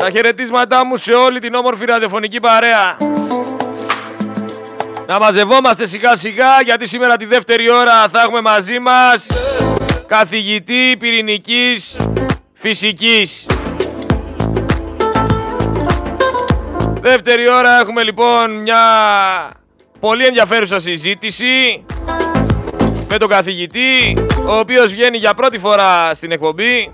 Τα χαιρετίσματά μου σε όλη την όμορφη ραδιοφωνική παρέα. Να μαζευόμαστε σιγά σιγά γιατί σήμερα τη δεύτερη ώρα θα έχουμε μαζί μας καθηγητή πυρηνικής φυσικής. Δεύτερη ώρα έχουμε λοιπόν μια πολύ ενδιαφέρουσα συζήτηση με τον καθηγητή, ο οποίος βγαίνει για πρώτη φορά στην εκπομπή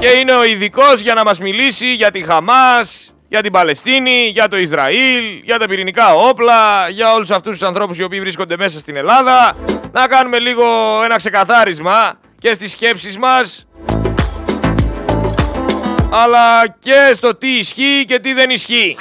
και είναι ο ειδικός για να μας μιλήσει για τη Χαμάς, για την Παλαιστίνη, για το Ισραήλ, για τα πυρηνικά όπλα, για όλους αυτούς τους ανθρώπους οι οποίοι βρίσκονται μέσα στην Ελλάδα. Να κάνουμε λίγο ένα ξεκαθάρισμα και στις σκέψεις μας, αλλά και στο τι ισχύει και τι δεν ισχύει.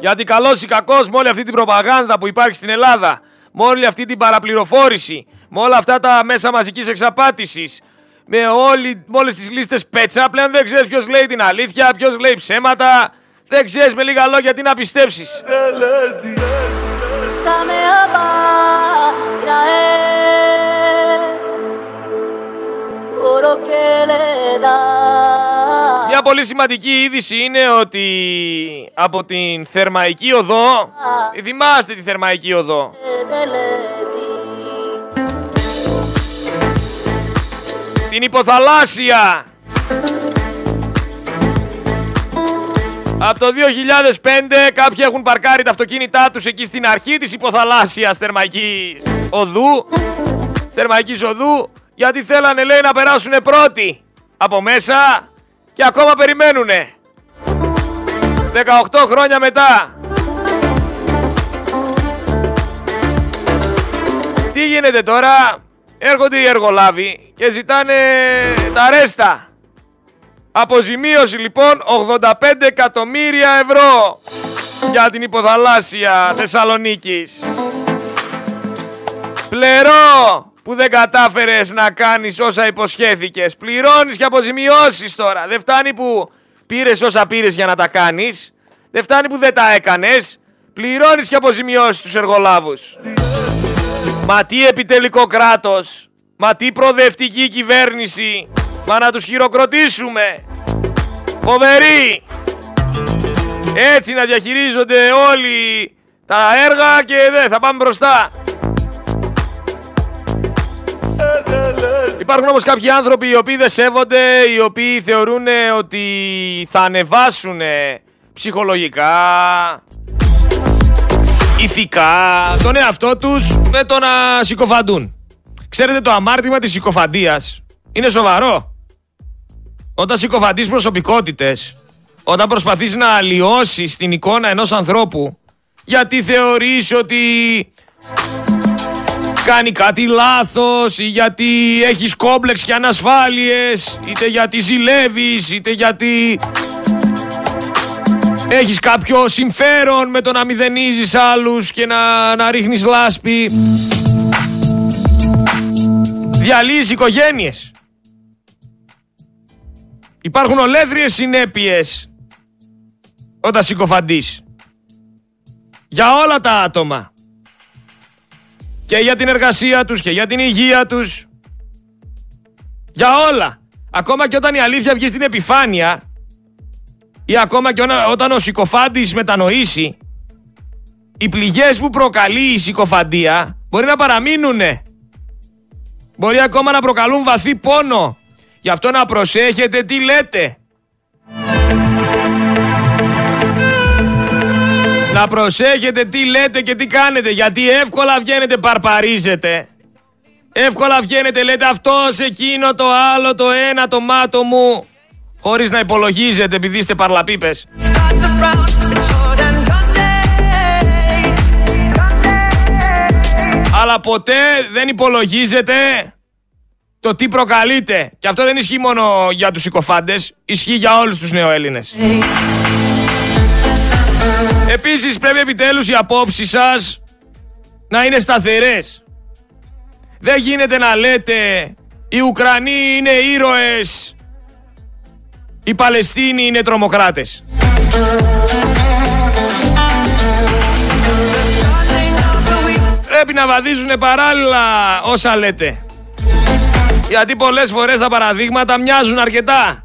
Γιατί καλός ή κακός με όλη αυτή την προπαγάνδα που υπάρχει στην Ελλάδα, με όλη αυτή την παραπληροφόρηση, με όλα αυτά τα μέσα μαζικής εξαπάτησης, με, όλη, με όλες τις λίστες πέτσα, πλέον δεν ξέρεις ποιος λέει την αλήθεια, ποιος λέει ψέματα, δεν ξέρεις με λίγα λόγια τι να πιστέψεις. Μια πολύ σημαντική είδηση είναι ότι από την Θερμαϊκή Οδό, θυμάστε τη Θερμαϊκή Οδό, την υποθαλάσσια. Από το 2005 κάποιοι έχουν παρκάρει τα αυτοκίνητά τους εκεί στην αρχή της υποθαλάσσιας θερμαϊκής οδού, θερμαϊκής οδού, γιατί θέλανε λέει να περάσουν πρώτοι από μέσα και ακόμα περιμένουνε. 18 χρόνια μετά. Τι γίνεται τώρα, έρχονται οι εργολάβοι και ζητάνε τα ρέστα. Αποζημίωση λοιπόν 85 εκατομμύρια ευρώ για την υποθαλάσσια Θεσσαλονίκης. Πλερό που δεν κατάφερες να κάνεις όσα υποσχέθηκες. Πληρώνεις και αποζημιώσεις τώρα. Δεν φτάνει που πήρες όσα πήρες για να τα κάνεις. Δεν φτάνει που δεν τα έκανες. Πληρώνεις και αποζημιώσεις τους εργολάβους. Μα τι επιτελικό κράτος. Μα τι προοδευτική κυβέρνηση. Μα να τους χειροκροτήσουμε. Φοβερή. Έτσι να διαχειρίζονται όλοι τα έργα και δεν θα πάμε μπροστά. Υπάρχουν όμως κάποιοι άνθρωποι οι οποίοι δεν σέβονται, οι οποίοι θεωρούν ότι θα ανεβάσουν ψυχολογικά, ηθικά τον εαυτό τους με το να συκοφαντούν. Ξέρετε το αμάρτημα της συκοφαντίας είναι σοβαρό. Όταν συκοφαντείς προσωπικότητες, όταν προσπαθείς να αλλοιώσεις την εικόνα ενός ανθρώπου, γιατί θεωρείς ότι κάνει κάτι λάθος ή γιατί έχεις κόμπλεξ και ανασφάλειες είτε γιατί ζηλεύεις είτε γιατί έχεις κάποιο συμφέρον με το να μηδενίζεις άλλους και να, να ρίχνεις λάσπη διαλύεις οικογένειες υπάρχουν ολέθριες συνέπειες όταν συκοφαντείς για όλα τα άτομα και για την εργασία τους και για την υγεία τους. Για όλα. Ακόμα και όταν η αλήθεια βγει στην επιφάνεια ή ακόμα και όταν ο συκοφάντης μετανοήσει οι πληγές που προκαλεί η συκοφαντία μπορεί να παραμείνουνε. Μπορεί ακόμα να προκαλούν βαθύ πόνο. Γι' αυτό να προσέχετε τι λέτε. Να προσέχετε τι λέτε και τι κάνετε, γιατί εύκολα βγαίνετε παρπαρίζετε. Εύκολα βγαίνετε, λέτε αυτός, εκείνο, το άλλο, το ένα, το μάτο μου. Χωρίς να υπολογίζετε επειδή είστε παρλαπίπες. Αλλά ποτέ δεν υπολογίζετε το τι προκαλείτε. Και αυτό δεν ισχύει μόνο για τους συκοφάντες, ισχύει για όλους τους νεοέλληνες. Επίσης πρέπει επιτέλους οι απόψεις σας να είναι σταθερές. Δεν γίνεται να λέτε οι Ουκρανοί είναι ήρωες, οι Παλαιστίνοι είναι τρομοκράτες. Πρέπει να βαδίζουν παράλληλα όσα λέτε. Γιατί πολλές φορές τα παραδείγματα μοιάζουν αρκετά.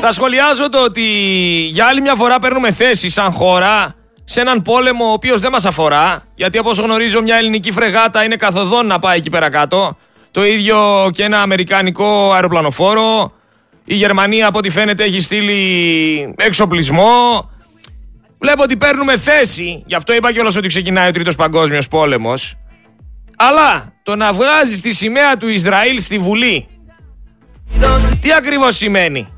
Θα σχολιάζω το ότι για άλλη μια φορά παίρνουμε θέση σαν χώρα σε έναν πόλεμο ο οποίος δεν μας αφορά. Γιατί όπως γνωρίζω μια ελληνική φρεγάτα είναι καθοδόν να πάει εκεί πέρα κάτω. Το ίδιο και ένα αμερικανικό αεροπλανοφόρο. Η Γερμανία από ό,τι φαίνεται έχει στείλει εξοπλισμό. Βλέπω ότι παίρνουμε θέση. Γι' αυτό είπα κιόλας ότι ξεκινάει ο Τρίτος Παγκόσμιος Πόλεμος. Αλλά το να βγάζεις τη σημαία του Ισραήλ στη Βουλή. Τι ακριβώς σημαίνει;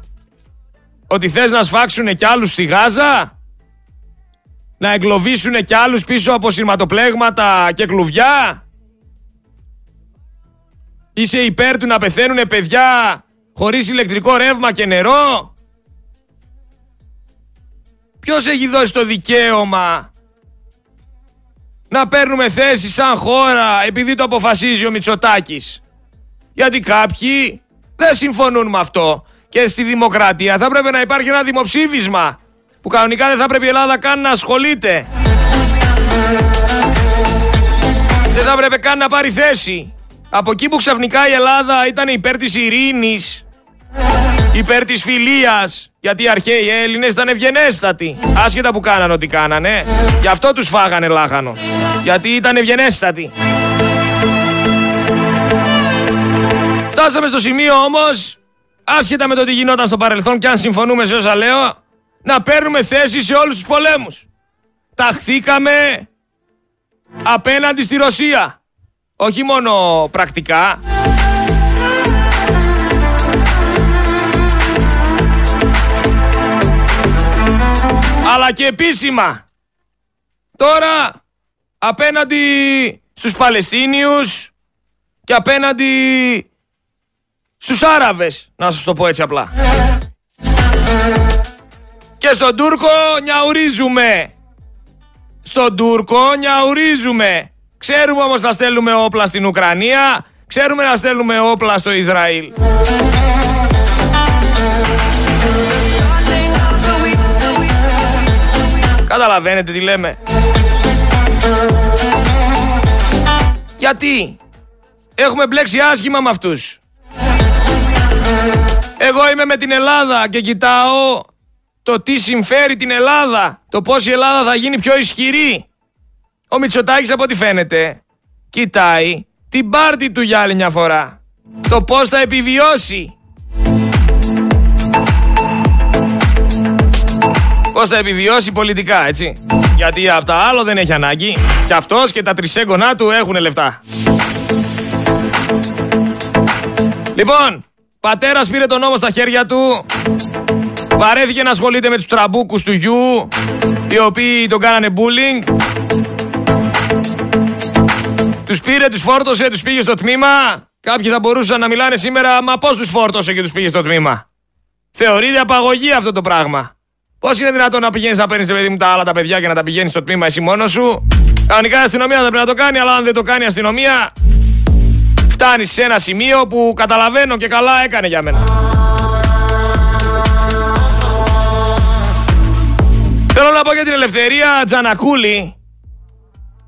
Ότι θες να σφάξουν κι άλλους στη Γάζα; Να εγκλωβίσουν κι άλλους πίσω από σειρματοπλέγματα και κλουβιά; Είσαι υπέρ του να πεθαίνουν παιδιά χωρίς ηλεκτρικό ρεύμα και νερό; Ποιος έχει δώσει το δικαίωμα να παίρνουμε θέση σαν χώρα επειδή το αποφασίζει ο Μητσοτάκης; Γιατί κάποιοι δεν συμφωνούν με αυτό. Και στη δημοκρατία θα πρέπει να υπάρχει ένα δημοψήφισμα που κανονικά δεν θα πρέπει η Ελλάδα καν να ασχολείται. Δεν θα πρέπει καν να πάρει θέση. Από εκεί που ξαφνικά η Ελλάδα ήταν υπέρ της ειρήνης, υπέρ της φιλίας, γιατί οι αρχαίοι Έλληνες ήταν ευγενέστατοι. Άσχετα που κάνανε ό,τι κάνανε, γι' αυτό τους φάγανε λάχανο. Γιατί ήταν ευγενέστατοι. Φτάσαμε στο σημείο όμως, άσχετα με το τι γινόταν στο παρελθόν και αν συμφωνούμε σε όσα λέω, να παίρνουμε θέση σε όλους τους πολέμους. Ταχθήκαμε απέναντι στη Ρωσία. Όχι μόνο πρακτικά. Αλλά και επίσημα. Τώρα απέναντι στους Παλαιστίνιους και απέναντι στους Άραβες, να σας το πω έτσι απλά. Και στον Τούρκο νιαουρίζουμε. Στον Τούρκο νιαουρίζουμε. Ξέρουμε όμως να στέλνουμε όπλα στην Ουκρανία, ξέρουμε να στέλνουμε όπλα στο Ισραήλ. Καταλαβαίνετε τι λέμε. Γιατί; Έχουμε μπλέξει άσχημα με αυτούς. Εγώ είμαι με την Ελλάδα και κοιτάω το τι συμφέρει την Ελλάδα. Το πώς η Ελλάδα θα γίνει πιο ισχυρή. Ο Μητσοτάκης από ό,τι φαίνεται κοιτάει την πάρτη του για άλλη μια φορά. Το πώς θα επιβιώσει. Πώς θα επιβιώσει πολιτικά, έτσι. Γιατί από το άλλο δεν έχει ανάγκη. Και αυτός και τα τρισέγγονά του έχουν λεφτά. Λοιπόν, πατέρας πήρε τον νόμο στα χέρια του. Βαρέθηκε να ασχολείται με τους τραμπούκους του γιου, οι οποίοι τον κάνανε bullying. Τους πήρε, τους φόρτωσε, τους πήγε στο τμήμα. Κάποιοι θα μπορούσαν να μιλάνε σήμερα, μα πώς τους φόρτωσε και τους πήγε στο τμήμα; Θεωρείται απαγωγή αυτό το πράγμα. Πώς είναι δυνατόν να πηγαίνεις να παίρνεις παιδί μου τα άλλα τα παιδιά και να τα πηγαίνεις στο τμήμα εσύ μόνος σου; Κανονικά η αστυνομία δεν πρέπει να το κάνει, αλλά αν δεν το κάνει η αστυνομία, φτάνει σε ένα σημείο που καταλαβαίνω και καλά έκανε για μένα. Θέλω να πω για την ελευθερία Τζανακούλη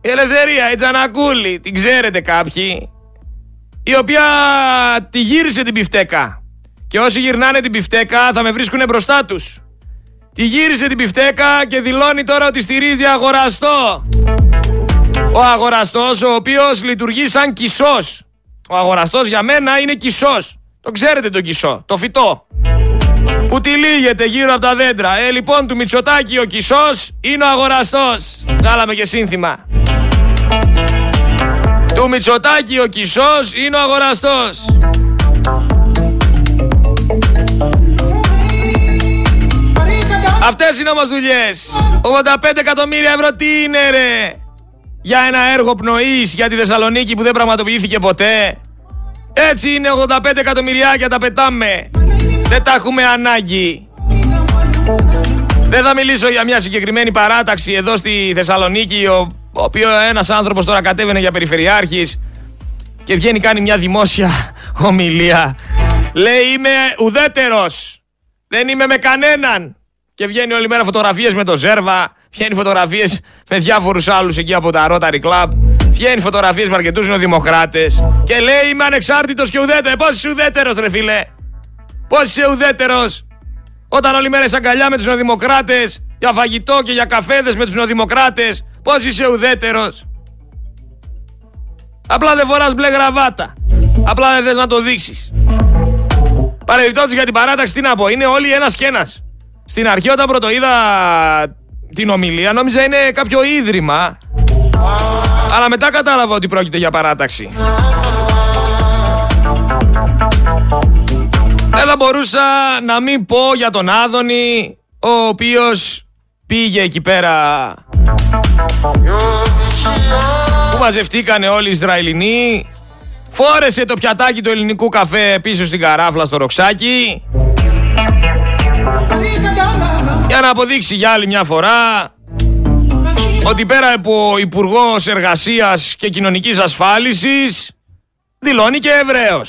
η Ελευθερία, η Τζανακούλη, την ξέρετε κάποιοι, η οποία τη γύρισε την πιφτέκα. Και όσοι γυρνάνε την πιφτέκα θα με βρίσκουν μπροστά τους. Τη γύρισε την πιφτέκα και δηλώνει τώρα ότι στηρίζει αγοραστό. Ο αγοραστός ο οποίος λειτουργεί σαν κισός. Ο αγοραστός για μένα είναι κισός. Το ξέρετε το κισό, το φυτό. Που τυλίγεται γύρω από τα δέντρα. Ε, λοιπόν, του Μητσοτάκη ο κισός είναι ο αγοραστός. Βγάλαμε και σύνθημα. Του Μητσοτάκη ο Κισός είναι ο αγοραστός. Αυτές είναι όμως δουλειές. 85 εκατομμύρια ευρώ τι είναι ρε; Για ένα έργο πνοής για τη Θεσσαλονίκη που δεν πραγματοποιήθηκε ποτέ. Έτσι είναι 85 εκατομμυριάκια τα πετάμε. Δεν τα έχουμε ανάγκη. Δεν θα μιλήσω για μια συγκεκριμένη παράταξη εδώ στη Θεσσαλονίκη ο οποίος ένας άνθρωπος τώρα κατέβαινε για περιφερειάρχης και βγαίνει κάνει μια δημόσια ομιλία. Λέει είμαι ουδέτερος. Δεν είμαι με κανέναν. Και βγαίνει όλη μέρα φωτογραφίες με το Ζέρβα. Βγαίνει φωτογραφίες με διάφορους άλλους εκεί από τα Rotary Club. Βγαίνει φωτογραφίες με αρκετούς νεοδημοκράτες και λέει Είμαι ανεξάρτητος και ουδέτερος. Πώς είσαι ουδέτερος, ρε φίλε; Πώς είσαι ουδέτερος; Όταν όλη μέρα αγκαλιά με τους νεοδημοκράτες για φαγητό και για καφέδες με τους νεοδημοκράτες. Πώς είσαι ουδέτερος; Απλά δεν φοράς μπλε γραβάτα. Απλά δεν θες να το δείξεις. Παρεμπιπτόντως για την παράταξη, τι να πω. Είναι όλοι ένας και ένας. Στην αρχή, όταν πρώτο είδα την ομιλία, νόμιζα είναι κάποιο ίδρυμα. Αλλά μετά κατάλαβα ότι πρόκειται για παράταξη. Δεν θα μπορούσα να μην πω για τον Άδωνη, ο οποίος πήγε εκεί πέρα που μαζευτήκανε όλοι οι Ισραηλινοί φόρεσε το πιατάκι του ελληνικού καφέ πίσω στην καράφλα στο ροξάκι για να αποδείξει για άλλη μια φορά ότι πέρα από Υπουργός Εργασίας και Κοινωνικής Ασφάλισης δηλώνει και Εβραίο.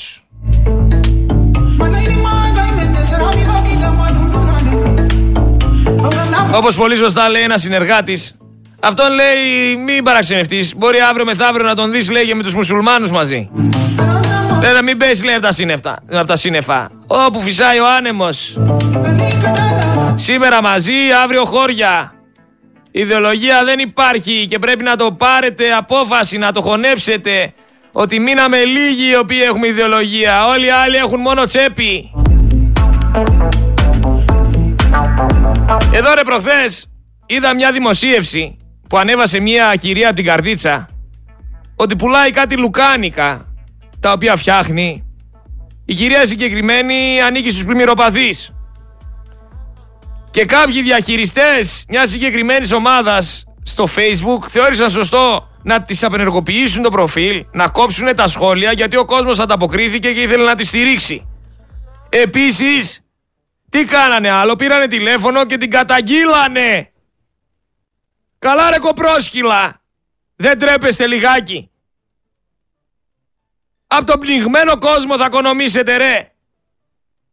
Όπως πολύ σωστά λέει ένας συνεργάτης, αυτόν λέει μην παραξενευτείς. Μπορεί αύριο μεθαύριο να τον δεις, λέγε με τους μουσουλμάνους μαζί. Δεν μην πέσει λέει από τα, σύννεφα, από τα σύννεφα. Όπου φυσάει ο άνεμος. Σήμερα μαζί, αύριο χώρια. Ιδεολογία δεν υπάρχει και πρέπει να το πάρετε απόφαση, να το χωνέψετε. Ότι μείναμε λίγοι οι οποίοι έχουμε ιδεολογία. Όλοι οι άλλοι έχουν μόνο τσέπη. Εδώ ρε προχθές είδα μια δημοσίευση που ανέβασε μια κυρία από την καρδίτσα ότι πουλάει κάτι λουκάνικα τα οποία φτιάχνει. Η κυρία συγκεκριμένη ανήκει στους πλημμυροπαθείς. Και κάποιοι διαχειριστές μιας συγκεκριμένης ομάδας στο facebook θεώρησαν σωστό να τις απενεργοποιήσουν το προφίλ, να κόψουν τα σχόλια γιατί ο κόσμος ανταποκρίθηκε και ήθελε να τη στηρίξει. Επίσης, τι κάνανε άλλο, πήρανε τηλέφωνο και την καταγγείλανε. Καλά ρε κοπρόσκυλα, δεν τρέπεστε λιγάκι. Από τον πνιγμένο κόσμο θα οικονομήσετε ρε.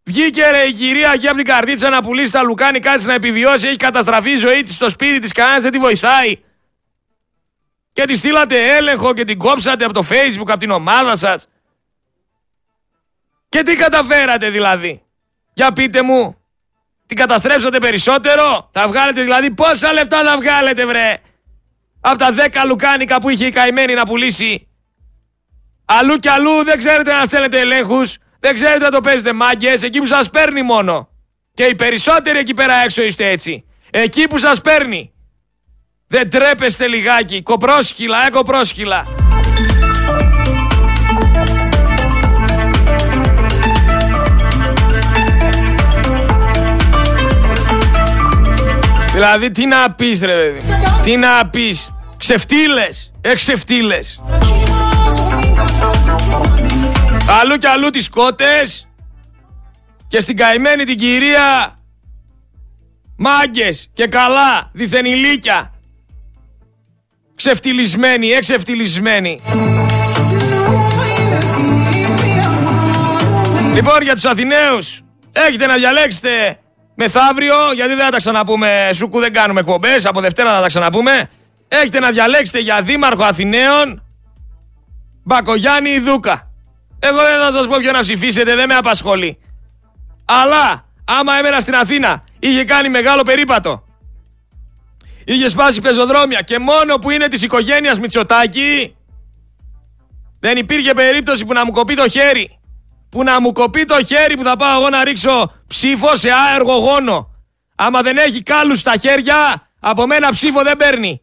Βγήκε ρε η κυρία εκεί από την καρδίτσα να πουλήσει τα λουκάνι, κάτι να επιβιώσει. Έχει καταστραφεί η ζωή της στο σπίτι της, κανένας δεν τη βοηθάει. Και τη στείλατε έλεγχο και την κόψατε από το facebook, από την ομάδα σας. Και τι καταφέρατε δηλαδή; Για πείτε μου. Την καταστρέψατε περισσότερο; Θα βγάλετε δηλαδή πόσα λεπτά θα βγάλετε βρε; Από τα 10 λουκάνικα που είχε η καημένη να πουλήσει. Αλλού κι αλλού δεν ξέρετε να στέλνετε ελέγχους. Δεν ξέρετε να το παίζετε μάγκες, εκεί που σας παίρνει μόνο. Και οι περισσότεροι εκεί πέρα έξω είστε έτσι. Εκεί που σας παίρνει. Δεν τρέπεστε λιγάκι. Κοπρόσχυλα, ε κοπρόσχυλα. Δηλαδή τι να πεις ρε παιδί Τι να πεις Ξεφτύλες Εξεφτύλες Αλλού και αλλού τις κότες. Και στην καημένη την κυρία. Μάγκες και καλά διθενηλίκια. Ξεφτυλισμένοι, εξεφτυλισμένοι. Λοιπόν για τους Αθηναίους έχετε να διαλέξετε μεθαύριο γιατί δεν θα τα ξαναπούμε. Σούκου δεν κάνουμε εκπομπές από Δευτέρα θα τα ξαναπούμε. Έχετε να διαλέξετε για Δήμαρχο Αθηναίων Μπακογιάννη Δούκα εγώ δεν θα σας πω ποιο να ψηφίσετε, δεν με απασχολεί. Αλλά, άμα έμενα στην Αθήνα, είχε κάνει μεγάλο περίπατο. Είχε σπάσει πεζοδρόμια και μόνο που είναι της οικογένειας Μητσοτάκη, δεν υπήρχε περίπτωση που να μου κοπεί το χέρι. Που να μου κοπεί το χέρι που θα πάω εγώ να ρίξω ψήφο σε άεργο γόνο. Άμα δεν έχει κάλους στα χέρια, από μένα ψήφο δεν παίρνει.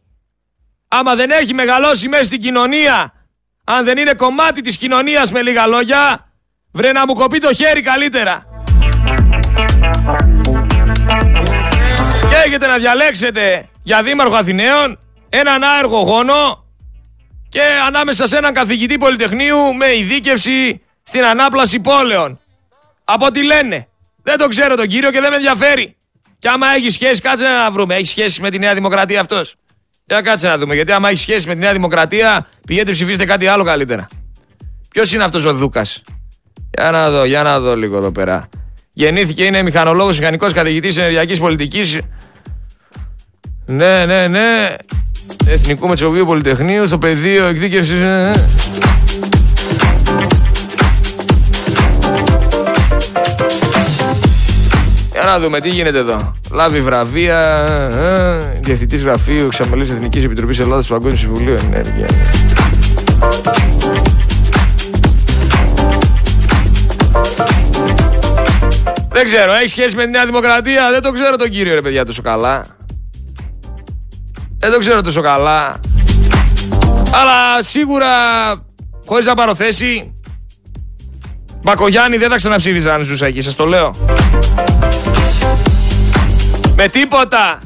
Άμα δεν έχει μεγαλώσει μέσα στην κοινωνία αν δεν είναι κομμάτι της κοινωνίας με λίγα λόγια, βρε να μου κοπεί το χέρι καλύτερα. Και έχετε να διαλέξετε για Δήμαρχο Αθηναίων έναν άεργο γόνο και ανάμεσα σε έναν καθηγητή Πολυτεχνείου με ειδίκευση στην ανάπλαση πόλεων. Από ό,τι λένε. Δεν το ξέρω τον κύριο και δεν με ενδιαφέρει. Και άμα έχει σχέση, κάτσε να βρούμε. Έχει σχέση με τη Νέα Δημοκρατία αυτός. Για κάτσε να δούμε. Γιατί άμα έχει σχέση με τη Νέα Δημοκρατία, πηγαίνετε ψηφίστε κάτι άλλο καλύτερα. Ποιος είναι αυτός ο Δούκας; Για να δω, για να δω λίγο εδώ πέρα. Γεννήθηκε, είναι μηχανολόγος, μηχανικός καθηγητής ενεργειακής πολιτικής. Ναι, ναι, ναι. Εθνικού Μετσοβίου Πολυτεχνείου στο πεδίο εκδίκευσης. Να δούμε τι γίνεται εδώ. Λάβει βραβεία. Ε, Διευθυντής γραφείου Εξαμελή Εθνικής Επιτροπής Ελλάδα του Παγκόσμιου Συμβουλίου Ενέργεια. Δεν ξέρω, έχει σχέση με τη Νέα Δημοκρατία; Δεν το ξέρω τον κύριο ρε παιδιά τόσο καλά. Δεν το ξέρω τόσο καλά. Αλλά σίγουρα, χωρίς να πάρω θέση, Μπακογιάννη δεν θα ξαναψήφιζα αν ζούσα εκεί, σας το λέω. Με τίποτα.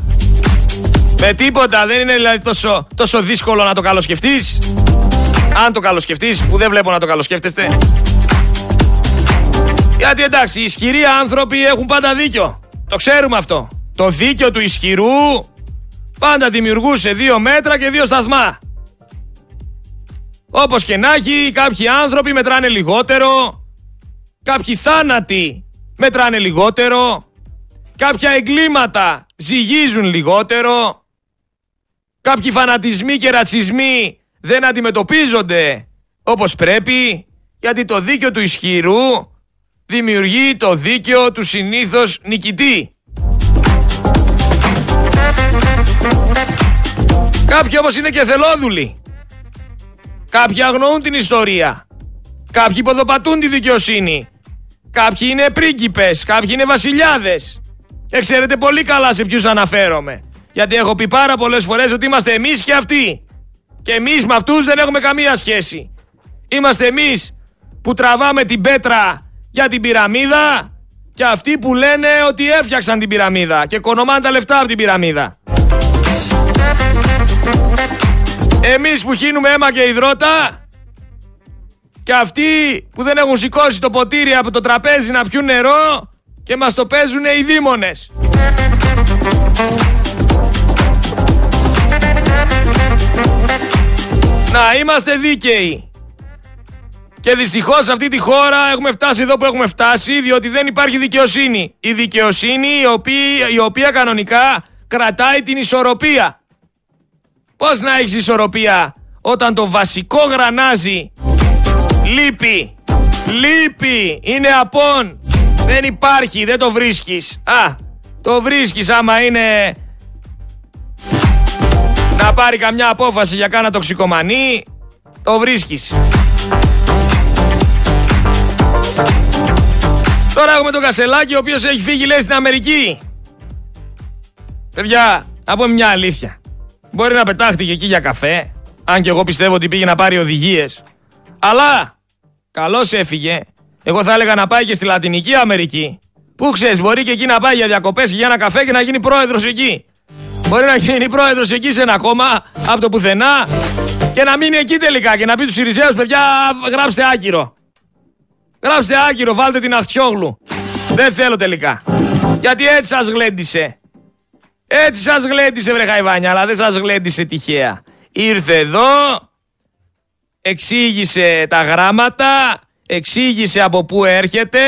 Με τίποτα. Δεν είναι δηλαδή τόσο, τόσο δύσκολο να το καλοσκεφτείς. Αν το καλοσκεφτείς, που δεν βλέπω να το καλοσκέφτεστε. Γιατί εντάξει, οι ισχυροί άνθρωποι έχουν πάντα δίκιο. Το ξέρουμε αυτό. Το δίκιο του ισχυρού πάντα δημιουργούσε δύο μέτρα και δύο σταθμά. Όπως και να έχει, κάποιοι άνθρωποι μετράνε λιγότερο, κάποιοι θάνατοι μετράνε λιγότερο, κάποια εγκλήματα ζυγίζουν λιγότερο, κάποιοι φανατισμοί και ρατσισμοί δεν αντιμετωπίζονται όπως πρέπει, γιατί το δίκαιο του ισχυρού δημιουργεί το δίκαιο του συνήθως νικητή. Κάποιοι όμως είναι και θελόδουλοι. Κάποιοι αγνοούν την ιστορία. Κάποιοι ποδοπατούν τη δικαιοσύνη. Κάποιοι είναι πρίγκιπες, κάποιοι είναι βασιλιάδες. Και ξέρετε πολύ καλά σε ποιους αναφέρομαι. Γιατί έχω πει πάρα πολλές φορές ότι είμαστε εμείς και αυτοί. Και εμείς με αυτούς δεν έχουμε καμία σχέση. Είμαστε εμείς που τραβάμε την πέτρα για την πυραμίδα και αυτοί που λένε ότι έφτιαξαν την πυραμίδα και κονομάνε τα λεφτά από την πυραμίδα. Εμείς που χύνουμε αίμα και υδρότα και αυτοί που δεν έχουν σηκώσει το ποτήρι από το τραπέζι να πιούν νερό και μας το παίζουν οι δήμονες. Να είμαστε δίκαιοι. Και δυστυχώς σε αυτή τη χώρα έχουμε φτάσει εδώ που έχουμε φτάσει, διότι δεν υπάρχει δικαιοσύνη. Η δικαιοσύνη η οποία, η οποία κανονικά κρατάει την ισορροπία. Πώς να έχεις ισορροπία όταν το βασικό γρανάζι λείπει. Λείπει. Είναι απόν. Δεν υπάρχει. Δεν το βρίσκεις. Α, το βρίσκεις άμα είναι να πάρει καμιά απόφαση για κάνα τοξικομανή. Το βρίσκεις. Τώρα έχουμε τον Κασελάκη ο οποίος έχει φύγει λέει στην Αμερική. Παιδιά, από μια αλήθεια. Μπορεί να πετάχτηκε εκεί για καφέ, αν και εγώ πιστεύω ότι πήγε να πάρει οδηγίες. Αλλά, καλώς έφυγε. Εγώ θα έλεγα να πάει και στη Λατινική Αμερική. Πού ξέρεις, μπορεί και εκεί να πάει για διακοπές και για ένα καφέ και να γίνει πρόεδρος εκεί. Μπορεί να γίνει πρόεδρος εκεί σε ένα κόμμα από το πουθενά και να μείνει εκεί τελικά και να πει του Σιριζέου, παιδιά, γράψτε άκυρο. Γράψτε άκυρο, βάλτε την Αχτιόγλου. Δεν θέλω τελικά. Γιατί έτσι σας γλέντισε. Έτσι σας γλέντισε βρε Χαϊβάνια, αλλά δεν σας γλέντισε τυχαία. Ήρθε εδώ, εξήγησε τα γράμματα, εξήγησε από πού έρχεται,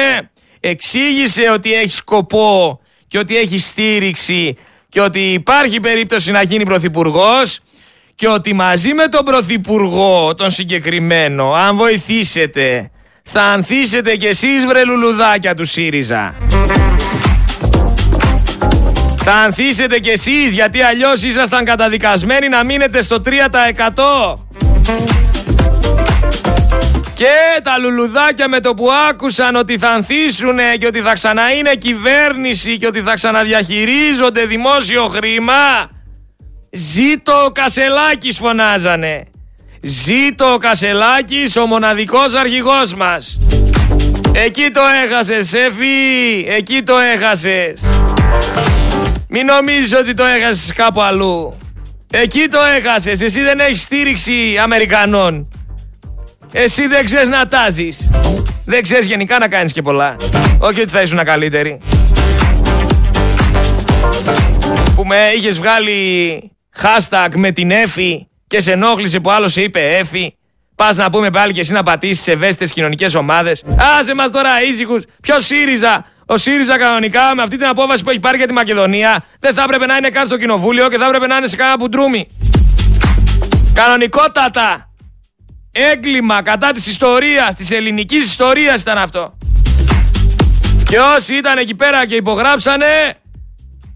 εξήγησε ότι έχει σκοπό και ότι έχει στήριξη και ότι υπάρχει περίπτωση να γίνει πρωθυπουργός και ότι μαζί με τον πρωθυπουργό τον συγκεκριμένο, αν βοηθήσετε θα ανθίσετε κι εσείς βρε λουλουδάκια του ΣΥΡΙΖΑ. Θα ανθίσετε κι εσείς γιατί αλλιώς ήσασταν καταδικασμένοι να μείνετε στο 3%. Και τα λουλουδάκια με το που άκουσαν ότι θα ανθίσουνε και ότι θα ξαναείνε κυβέρνηση και ότι θα ξαναδιαχειρίζονται δημόσιο χρήμα. Ζήτω ο Κασελάκης φωνάζανε. Ζήτω ο Κασελάκης, ο μοναδικός αρχηγός μας. Εκεί το έχασες, Εφη, εκεί το έχασες. Μην νομίζεις ότι το έχασες κάπου αλλού. Εκεί το έχασες, εσύ δεν έχεις στήριξη Αμερικανών. Εσύ δεν ξέρεις να τάζεις. Δεν ξέρεις γενικά να κάνεις και πολλά. Όχι ότι θα ήσουν καλύτερη. Που με είχες βγάλει hashtag με την Εφη και σε ενόχλησε που άλλος σε είπε έφη. Πας να πούμε πάλι και εσύ να πατήσεις σε ευαίσθητες κοινωνικές ομάδες. Άσε μας τώρα ήσυχους. Ποιος ΣΥΡΙΖΑ; Ο ΣΥΡΙΖΑ κανονικά με αυτή την απόφαση που έχει πάρει για τη Μακεδονία δεν θα έπρεπε να είναι καν στο κοινοβούλιο και θα έπρεπε να είναι σε κάνα μπουντρούμι. Κανονικότατα. Έγκλημα κατά της ιστορίας, της ελληνικής ιστορίας ήταν αυτό. Και όσοι ήταν εκεί πέρα και υπογράψανε,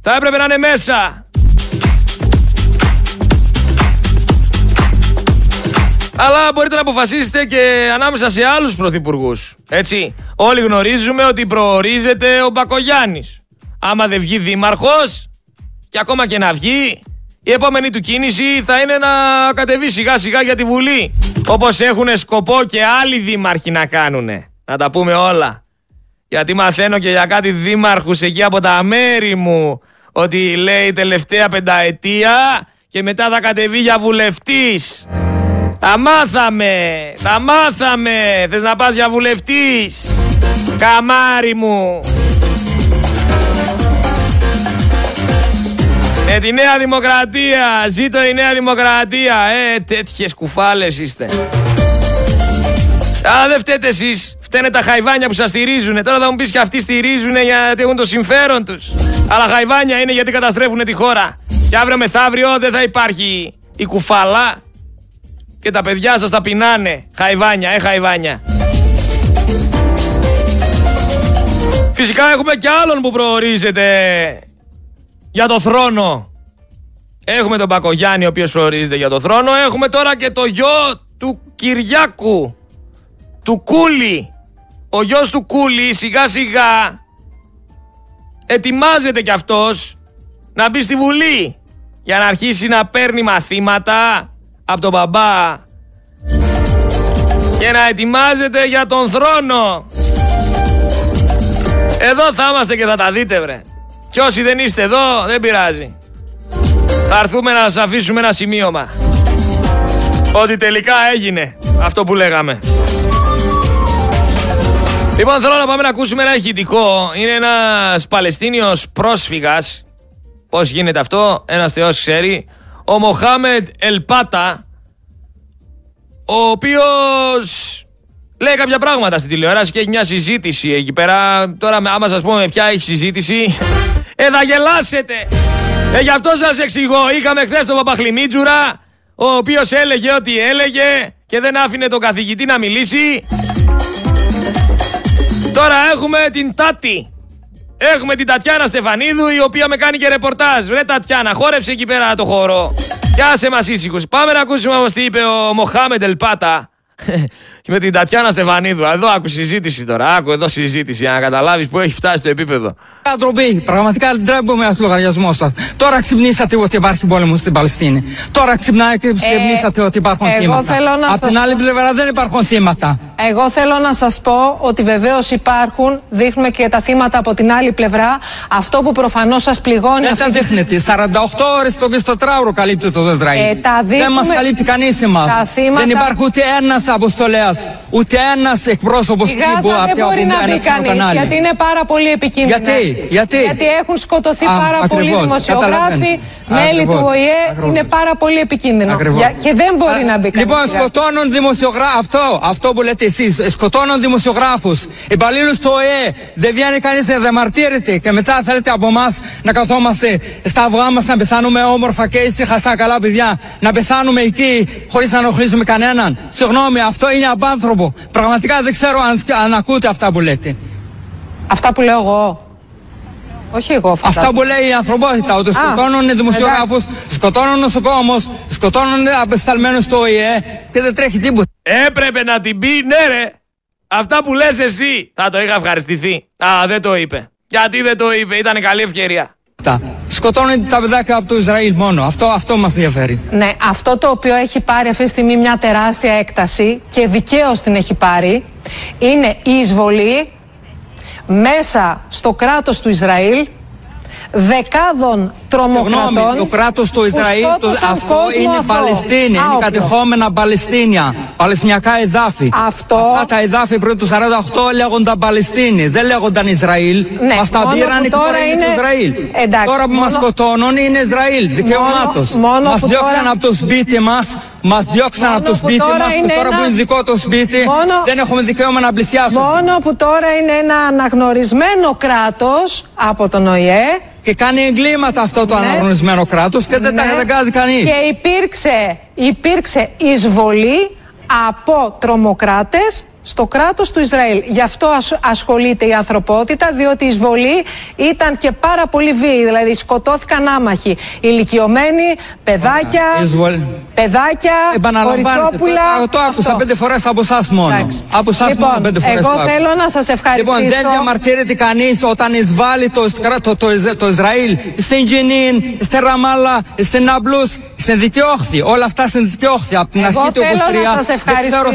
θα έπρεπε να είναι μέσα. Αλλά μπορείτε να αποφασίσετε και ανάμεσα σε άλλους πρωθυπουργούς. Έτσι, όλοι γνωρίζουμε ότι προορίζεται ο Μπακογιάννης. Άμα δεν βγει δήμαρχος, και ακόμα και να βγει, η επόμενη του κίνηση θα είναι να κατεβεί σιγά σιγά για τη Βουλή. Όπως έχουν σκοπό και άλλοι δήμαρχοι να κάνουνε. Να τα πούμε όλα. Γιατί μαθαίνω και για κάτι δήμαρχους εκεί από τα μέρη μου ότι λέει τελευταία πενταετία και μετά θα κατεβεί για βουλευτής. Τα μάθαμε, τα μάθαμε. Θες να πας για βουλευτής. Καμάρι μου. Με τη Νέα Δημοκρατία, ζήτω η Νέα Δημοκρατία. Ε, τέτοιες κουφάλες είστε. Α, δεν φταίτε εσείς. Φταίνε τα χαϊβάνια που σας στηρίζουν. Τώρα θα μου πεις και αυτοί στηρίζουν γιατί έχουν το συμφέρον τους. Αλλά χαϊβάνια είναι γιατί καταστρέφουν τη χώρα. Και αύριο μεθαύριο δεν θα υπάρχει η κουφάλα. Και τα παιδιά σας τα πεινάνε. Χαϊβάνια, ε χαϊβάνια. Φυσικά έχουμε και άλλον που προορίζεται για το θρόνο. Έχουμε τον Πακογιάννη ο οποίος προορίζεται για το θρόνο. Έχουμε τώρα και το γιο του Κυριάκου. Του Κούλη. Ο γιος του Κούλη σιγά σιγά ετοιμάζεται κι αυτός να μπει στη Βουλή για να αρχίσει να παίρνει μαθήματα από τον μπαμπά και να ετοιμάζεται για τον θρόνο. Εδώ θα είμαστε και θα τα δείτε βρε. Και όσοι δεν είστε εδώ δεν πειράζει. Θα έρθουμε να σας αφήσουμε ένα σημείωμα. Ότι τελικά έγινε αυτό που λέγαμε. Λοιπόν, θέλω να πάμε να ακούσουμε ένα ηχητικό. Είναι ένας Παλαιστίνιος πρόσφυγας. Πώς γίνεται αυτό, ένας θεός ξέρει ο Μοχάμεντ Ελπάτα, ο οποίος λέει κάποια πράγματα στην τηλεόραση και έχει μια συζήτηση εκεί πέρα. Τώρα, άμα σας πούμε ποια έχει συζήτηση, ε, θα γελάσετε. Ε, γι' αυτό σας εξηγώ. Είχαμε χθες τον Παπαχλημίτζουρα, ο οποίος έλεγε ό,τι έλεγε και δεν άφηνε τον καθηγητή να μιλήσει. Τώρα έχουμε την Τάτη. Έχουμε την Τατιάνα Στεφανίδου η οποία με κάνει και ρεπορτάζ. Ρε Τατιάνα, χόρεψε εκεί πέρα το χώρο. Κι άσε μας ήσυχους. Πάμε να ακούσουμε όμως τι είπε ο Μοχάμεντ Ελπάτα. και με την Τατιάνα Στεφανίδου. Εδώ άκου συζήτηση τώρα. Άκου εδώ συζήτηση για να καταλάβεις που έχει φτάσει το επίπεδο. Ντροπή. Πραγματικά ντρέπομαι από το λογαριασμό σας. Τώρα ξυπνήσατε ότι υπάρχει πόλεμο στην Παλαιστίνη. Τώρα ξυπνάει και ξυπνήσατε ότι υπάρχουν θύματα. Από την άλλη πλευρά δεν υπάρχουν θύματα. Εγώ θέλω να σας πω ότι βεβαίως υπάρχουν, δείχνουμε και τα θύματα από την άλλη πλευρά. Αυτό που προφανώς σας πληγώνει. Δεν τα δείχνετε. 48 ώρες το τράουρο καλύπτει το Ισραήλ. Ε, Δεν μας καλύπτει κανείς εμάς. Θύματα... Δεν υπάρχει ούτε ένας αποστολέας, ούτε ένας εκπρόσωπος τύπου από την μπορεί να μπει κανείς. Γιατί είναι πάρα πολύ επικίνδυνο. Γιατί, γιατί; γιατί; Έχουν σκοτωθεί Α, πάρα πολλοί δημοσιογράφοι, μέλη του ΟΗΕ. Είναι πάρα πολύ επικίνδυνο. Και δεν μπορεί να μπει κανείς. Λοιπόν, σκοτώνουν δημοσιογράφου. Αυτό, αυτό που λέτε εσείς. Σκοτώνουν δημοσιογράφους. Υπαλλήλους του ΟΗΕ. Δεν βγαίνει κανείς να διαμαρτύρεται. Και μετά θέλετε από εμάς να καθόμαστε στα αυγά μας να πεθάνουμε όμορφα και ήσυχα σαν καλά παιδιά. Να πεθάνουμε εκεί χωρίς να ενοχλήσουμε κανέναν. Συγγνώμη, αυτό είναι απάνθρωπο. Πραγματικά δεν ξέρω αν, αν ακούτε αυτά που λέτε. Αυτά που λέω εγώ. Όχι εγώ αυτά. Αυτά που λέει η ανθρωπότητα, ότι σκοτώνουν δημοσιογράφους, σκοτώνουν νοσοκόμου, σκοτώνουν απεσταλμένους στο ΟΗΕ και δεν τρέχει τίποτα. Έπρεπε να την πει, ναι, ρε. Αυτά που λες εσύ θα το είχα ευχαριστηθεί. Α, δεν το είπε. Γιατί δεν το είπε, ήταν καλή ευκαιρία. Σκοτώνουν τα παιδάκια από το Ισραήλ μόνο. Αυτό, αυτό μας ενδιαφέρει. Ναι, αυτό το οποίο έχει πάρει αυτή τη στιγμή μια τεράστια έκταση και δικαίως την έχει πάρει είναι η εισβολή μέσα στο κράτος του Ισραήλ δεκάδων τρομοκρατών. το κράτος του Ισραήλ, το, αυτό είναι αυτό. Παλαιστίνη. Είναι κατεχόμενα Παλαιστίνια. Παλαιστινιακά εδάφη. Αυτό. Αυτά τα εδάφη πριν το 48 λέγονταν Παλαιστίνη. Δεν λέγονταν Ισραήλ. Ναι, μας τα πήραν και τώρα είναι Ισραήλ. Εντάξει, τώρα που μόνο... μα σκοτώνουν είναι Ισραήλ. Δικαιωμάτω. Μας διώξαν τώρα... από το σπίτι μας. Μας διώξαν από το σπίτι μας. Και τώρα που είναι δικό το σπίτι μόνο... δεν έχουμε δικαίωμα να πλησιάσουμε. Μόνο που τώρα είναι ένα αναγνωρισμένο κράτος από τον ΟΗΕ και κάνει εγκλήματα αυτό το ναι. αναγνωρισμένο κράτος και δεν ναι. τα καταγκάζει κανείς. Και υπήρξε υπήρξε εισβολή από τρομοκράτες στο κράτος του Ισραήλ. Γι' αυτό ασχολείται η ανθρωπότητα, διότι η εισβολή ήταν και πάρα πολύ βίαιη. Δηλαδή σκοτώθηκαν άμαχοι, ηλικιωμένοι, παιδάκια, παιδάκια, κοριτσόπουλα. Το, το άκουσα πέντε φορές από εσάς μόνο. Από εσάς λοιπόν, μόνο πέντε φορές Εγώ θέλω να σας ευχαριστήσω. Λοιπόν, δεν διαμαρτύρεται κανείς όταν εισβάλλει το, το, το, το Ισραήλ στην Τζινίν, στην Ραμάλα, στην Ναμπλούς, στην Δικαιόχθη. Όλα αυτά στην Δικαιόχθη. Από την αρχή του 23, δεν ξέρω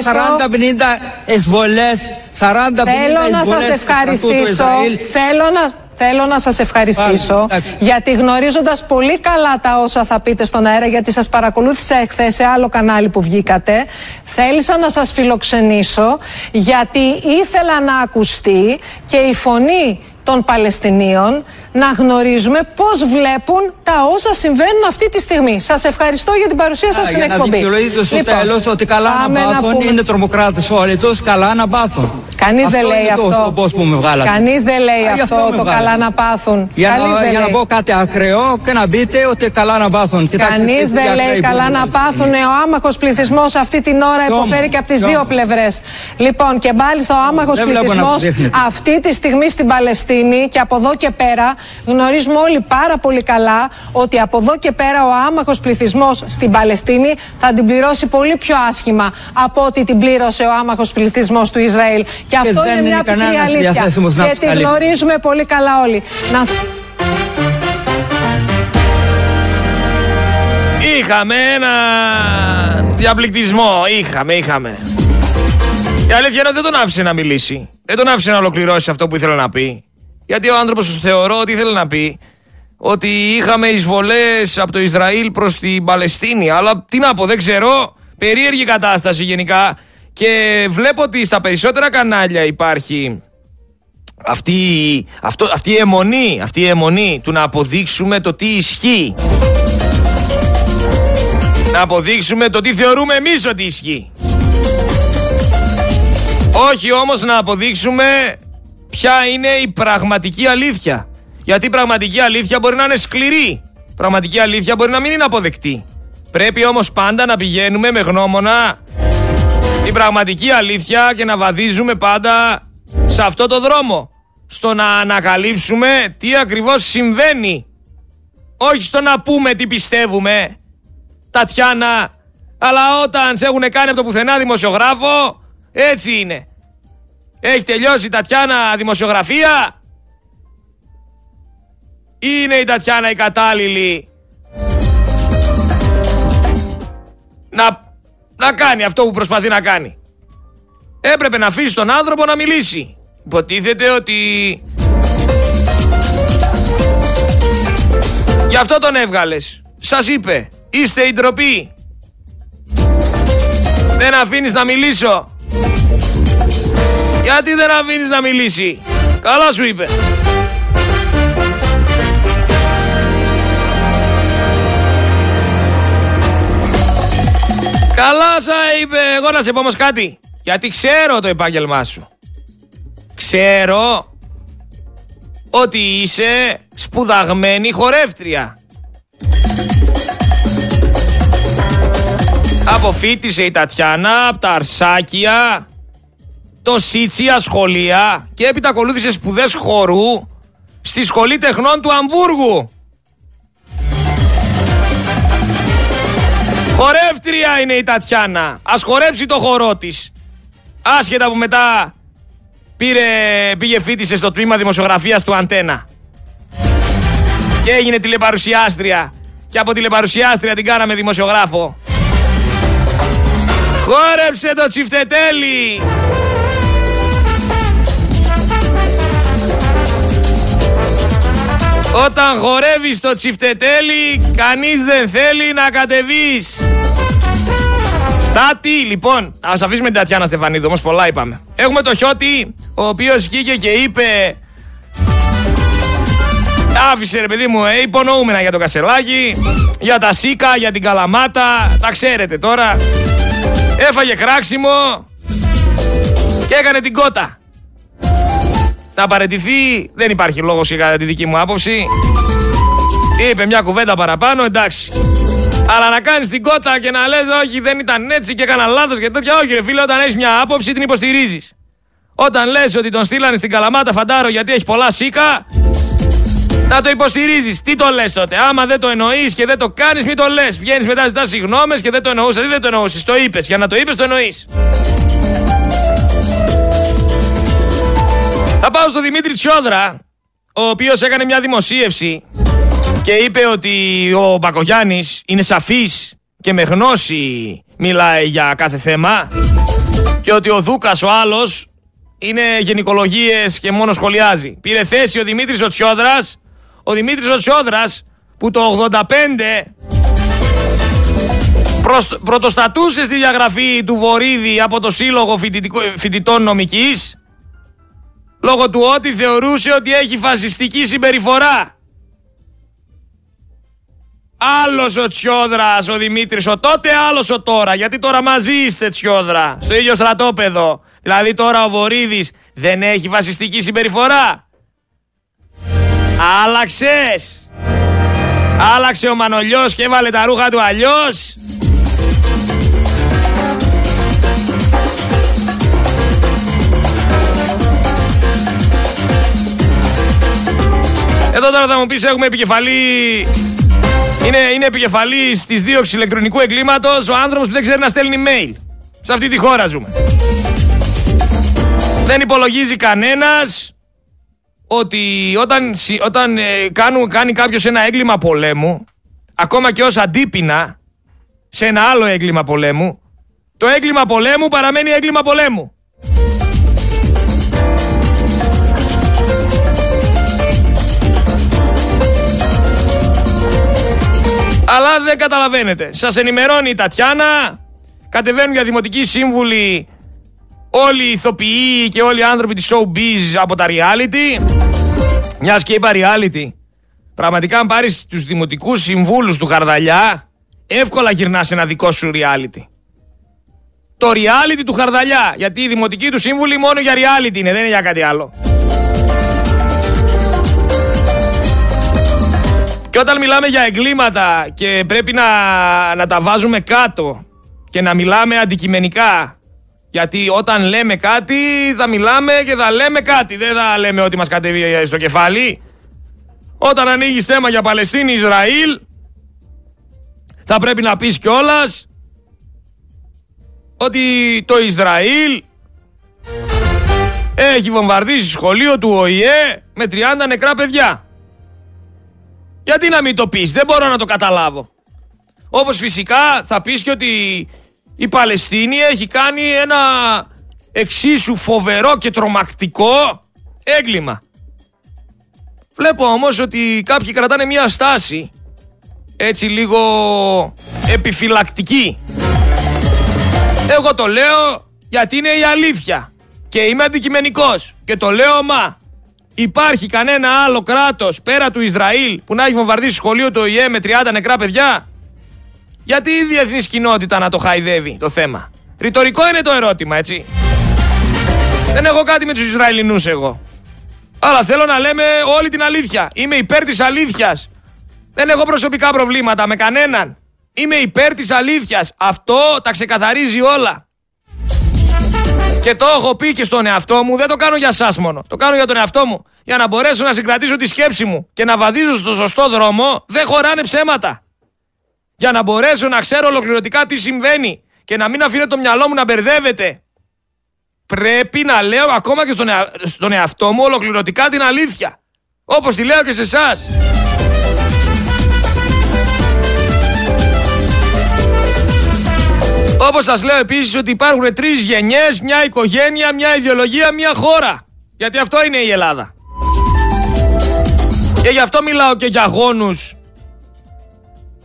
40-50 εισβολές, 40 Θέλω να σας ευχαριστήσω. Θέλω να, Θέλω να σας ευχαριστήσω γιατί γνωρίζοντας πολύ καλά τα όσα θα πείτε στον αέρα γιατί σας παρακολούθησα εχθές σε άλλο κανάλι που βγήκατε θέλησα να σας φιλοξενήσω γιατί ήθελα να ακουστεί και η φωνή των Παλαιστινίων να γνωρίζουμε πώς βλέπουν τα όσα συμβαίνουν αυτή τη στιγμή. Σας ευχαριστώ για την παρουσία σας στην εκπομπή. Να δικαιολογείτε στο λοιπόν, τέλος ότι καλά να πάθουν είναι τρομοκράτες όλοι τους, καλά να πάθουν. Κανείς δεν λέει αυτό. Πώ που με βγάλατε. Κανείς δεν λέει αυτό, το καλά να πάθουν. Για, να, για να πω κάτι ακραίο και να μπείτε ότι καλά να πάθουν. Κανείς δεν λέει καλά να πάθουν. Ο άμαχος πληθυσμός αυτή την ώρα υποφέρει και από τις δύο πλευρές. Λοιπόν, και μάλιστα ο άμαχος πληθυσμός αυτή τη στιγμή στην Παλαιστίνη και από εδώ και πέρα γνωρίζουμε όλοι πάρα πολύ καλά ότι από εδώ και πέρα ο άμαχος πληθυσμός στην Παλαιστίνη θα την πληρώσει πολύ πιο άσχημα από ό,τι την πλήρωσε ο άμαχος πληθυσμός του Ισραήλ. Και, αυτό είναι μια πικρή αλήθεια. Και τη γνωρίζουμε πολύ καλά όλοι. Να... Είχαμε ένα διαπληκτισμό. Είχαμε, είχαμε. Η αλήθεια είναι ότι δεν τον άφησε να μιλήσει. Δεν τον άφησε να ολοκληρώσει αυτό που ήθελε να πει. Γιατί ο άνθρωπος θεωρώ ότι ήθελε να πει ότι είχαμε εισβολές από το Ισραήλ προς την Παλαιστίνη. Αλλά τι να πω, δεν ξέρω. Περίεργη κατάσταση γενικά. Και βλέπω ότι στα περισσότερα κανάλια υπάρχει αυτή, αυτό, αυτή η αιμονή, αυτή η αιμονή του να αποδείξουμε το τι ισχύει. Να αποδείξουμε το τι θεωρούμε εμείς ότι ισχύει. Όχι όμως να αποδείξουμε ποια είναι η πραγματική αλήθεια. Γιατί η πραγματική αλήθεια μπορεί να είναι σκληρή. Η πραγματική αλήθεια μπορεί να μην είναι αποδεκτή. Πρέπει όμως πάντα να πηγαίνουμε με γνώμονα την πραγματική αλήθεια και να βαδίζουμε πάντα σε αυτό το δρόμο. Στο να ανακαλύψουμε τι ακριβώς συμβαίνει. Όχι στο να πούμε τι πιστεύουμε. Τατιάνα, αλλά όταν σε έχουν κάνει από το πουθενά δημοσιογράφο, έτσι είναι. Έχει τελειώσει η Τατιάνα δημοσιογραφία; Είναι η Τατιάνα η κατάλληλη να, να κάνει αυτό που προσπαθεί να κάνει. Έπρεπε να αφήσει τον άνθρωπο να μιλήσει. Υποτίθεται ότι... Γι' αυτό τον έβγαλες. Σας είπε. Είστε η ντροπή. Δεν αφήνεις να μιλήσω. Γιατί δεν αφήνεις να μιλήσει. Καλά σου είπε. Καλά σα είπε. Εγώ να σε πω όμως κάτι. Γιατί ξέρω το επάγγελμά σου. Ξέρω ότι είσαι σπουδαγμένη χορεύτρια. Αποφύτησε η Τατιάνα από τα Αρσάκια το Σίτσια σχολεία και έπειτα ακολούθησε σπουδές χορού στη Σχολή Τεχνών του Αμβούργου. Χορεύτρια είναι η Τατιάνα. Ας χορέψει το χορό της. Άσχετα που μετά πήρε, πήγε φίτησε στο τμήμα δημοσιογραφίας του Αντένα. Και έγινε τηλεπαρουσιάστρια. Και από τηλεπαρουσιάστρια την κάναμε δημοσιογράφο. Χόρεψε το τσιφτετέλι! Όταν χορεύεις το τσιφτετέλι, κανείς δεν θέλει να κατεβείς. Τάτι, λοιπόν, ας αφήσουμε την Τατιάνα Στεφανίδου, όμως πολλά είπαμε. Έχουμε το Χιώτη, ο οποίος βγήκε και είπε... Άφησε ρε παιδί μου, ε, υπονοούμενα για το κασελάκι, για τα σίκα, για την καλαμάτα, τα ξέρετε τώρα. Έφαγε κράξιμο και έκανε την κότα να παραιτηθεί. Δεν υπάρχει λόγος για τη δική μου άποψη. Είπε μια κουβέντα παραπάνω, εντάξει. Αλλά να κάνεις την κότα και να λες, Όχι, δεν ήταν έτσι και έκανα λάθος και τέτοια. Όχι, ρε φίλε, όταν έχεις μια άποψη την υποστηρίζεις. Όταν λες ότι τον στείλανε στην Καλαμάτα Φαντάρο γιατί έχει πολλά σίκα, να το υποστηρίζεις. Τι το λες τότε. Άμα δεν το εννοείς και δεν το κάνεις, μην το λες. Βγαίνεις μετά, ζητάς συγγνώμε και δεν το εννοούσα. Τι δεν το εννοούσες. Το είπες. Για να το είπες, το εννοείς. Θα πάω στο Δημήτρη Τσιόδρα, ο οποίος έκανε μια δημοσίευση και είπε ότι ο Μπακογιάννης είναι σαφής και με γνώση μιλάει για κάθε θέμα και ότι ο Δούκας ο άλλος είναι γενικολογίες και μόνο σχολιάζει. Πήρε θέση ο Δημήτρης ο Τσιόδρας, ο Δημήτρης ο Τσιόδρας που το 85 πρωτοστατούσε στη διαγραφή του Βορύδη από το Σύλλογο Φοιτητών Νομικής λόγω του ότι θεωρούσε ότι έχει φασιστική συμπεριφορά. Άλλος ο Τσιόδρας, ο Δημήτρης, ο τότε άλλος ο τώρα. Γιατί τώρα μαζί είστε Τσιόδρα, στο ίδιο στρατόπεδο. Δηλαδή τώρα ο Βορύδης δεν έχει φασιστική συμπεριφορά. Άλλαξες. Άλλαξε ο Μανολιός και έβαλε τα ρούχα του αλλιώς. Εδώ τώρα θα μου πεις: Έχουμε επικεφαλή. Είναι, είναι επικεφαλή της δίωξης ηλεκτρονικού εγκλήματος ο άνθρωπος που δεν ξέρει να στέλνει mail. Σε αυτή τη χώρα ζούμε. Δεν υπολογίζει κανένας ότι όταν, όταν ε, κάνουν, κάνει κάποιος ένα έγκλημα πολέμου, ακόμα και ως αντίπεινα σε ένα άλλο έγκλημα πολέμου, το έγκλημα πολέμου παραμένει έγκλημα πολέμου. Αλλά δεν καταλαβαίνετε. Σας ενημερώνει η Τατιάνα. Κατεβαίνουν για δημοτικοί σύμβουλοι όλοι οι ηθοποιοί και όλοι οι άνθρωποι της showbiz από τα reality. Μιας και είπα reality. Πραγματικά, αν πάρεις τους δημοτικούς συμβούλους του Χαρδαλιά, εύκολα γυρνάς ένα δικό σου reality. Το reality του Χαρδαλιά. Γιατί οι δημοτικοί του σύμβουλοι μόνο για reality είναι, δεν είναι για κάτι άλλο. Και όταν μιλάμε για εγκλήματα και πρέπει να, να τα βάζουμε κάτω και να μιλάμε αντικειμενικά γιατί όταν λέμε κάτι θα μιλάμε και θα λέμε κάτι. Δεν θα λέμε ότι μας κατέβει στο κεφάλι. Όταν ανοίγει θέμα για Παλαιστίνη-Ισραήλ θα πρέπει να πεις κιόλας ότι το Ισραήλ έχει βομβαρδίσει σχολείο του ΟΗΕ με 30 νεκρά παιδιά. Γιατί να μην το πεις, δεν μπορώ να το καταλάβω. Όπως φυσικά θα πεις και ότι η Παλαιστίνη έχει κάνει ένα εξίσου φοβερό και τρομακτικό έγκλημα. Βλέπω όμως ότι κάποιοι κρατάνε μια στάση έτσι λίγο επιφυλακτική. Εγώ το λέω γιατί είναι η αλήθεια και είμαι αντικειμενικός και το λέω μα Υπάρχει κανένα άλλο κράτος πέρα του Ισραήλ που να έχει βομβαρδίσει σχολείο του ΟΗΕ με 30 νεκρά παιδιά; Γιατί η διεθνής κοινότητα να το χαϊδεύει το θέμα; Ρητορικό είναι το ερώτημα, έτσι. Δεν έχω κάτι με τους Ισραηλινούς εγώ. Αλλά θέλω να λέμε όλη την αλήθεια. Είμαι υπέρ της αλήθειας. Δεν έχω προσωπικά προβλήματα με κανέναν. Είμαι υπέρ της αλήθειας. Αυτό τα ξεκαθαρίζει όλα. Και το έχω πει και στον εαυτό μου, δεν το κάνω για εσά μόνο. Το κάνω για τον εαυτό μου. Για να μπορέσω να συγκρατήσω τη σκέψη μου και να βαδίζω στο σωστό δρόμο, δεν χωράνε ψέματα. Για να μπορέσω να ξέρω ολοκληρωτικά τι συμβαίνει και να μην αφήνω το μυαλό μου να μπερδεύεται. Πρέπει να λέω ακόμα και στον, στον εαυτό μου ολοκληρωτικά την αλήθεια. Όπως τη λέω και σε εσάς. Όπως σας λέω επίσης ότι υπάρχουν τρεις γενιές, μια οικογένεια, μια ιδεολογία, μια χώρα. Γιατί αυτό είναι η Ελλάδα. Και γι' αυτό μιλάω και για γόνους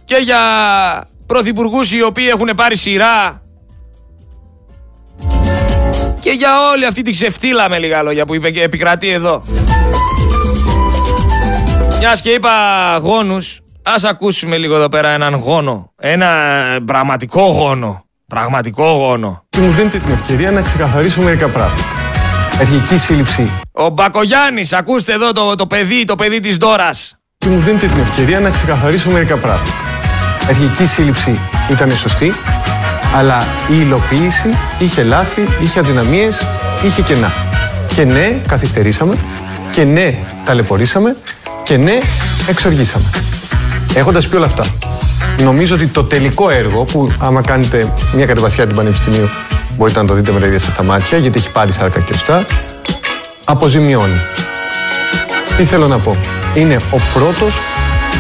και για πρωθυπουργούς οι οποίοι έχουν πάρει σειρά. Και για όλη αυτή τη ξεφτύλα με λίγα λόγια που είπε και επικρατεί εδώ. Μιας και είπα γόνους, ας ακούσουμε λίγο εδώ πέρα έναν γόνο. Ένα πραγματικό γόνο. Πραγματικό γόνο. Και μου δίνετε την ευκαιρία να ξεκαθαρίσω μερικά πράγματα. Αρχική σύλληψη. Ο Μπακογιάννης, ακούστε εδώ το, το παιδί, το παιδί της Δώρα. Και μου δίνετε την ευκαιρία να ξεκαθαρίσω μερικά πράγματα. αρχική σύλληψη ήταν σωστή, αλλά η υλοποίηση είχε λάθη, είχε αδυναμίες, είχε κενά. Και ναι, καθυστερήσαμε, και ναι, ταλαιπωρήσαμε, και ναι, εξοργήσαμε. Έχοντας πει όλα αυτά, νομίζω ότι το τελικό έργο, που άμα κάνετε μια κατεβασιά του Πανεπιστημίου, μπορείτε να το δείτε με τα ίδια σας τα μάτια, γιατί έχει πάλι σάρκα και οστά, αποζημιώνει. Τι θέλω να πω; Είναι ο πρώτος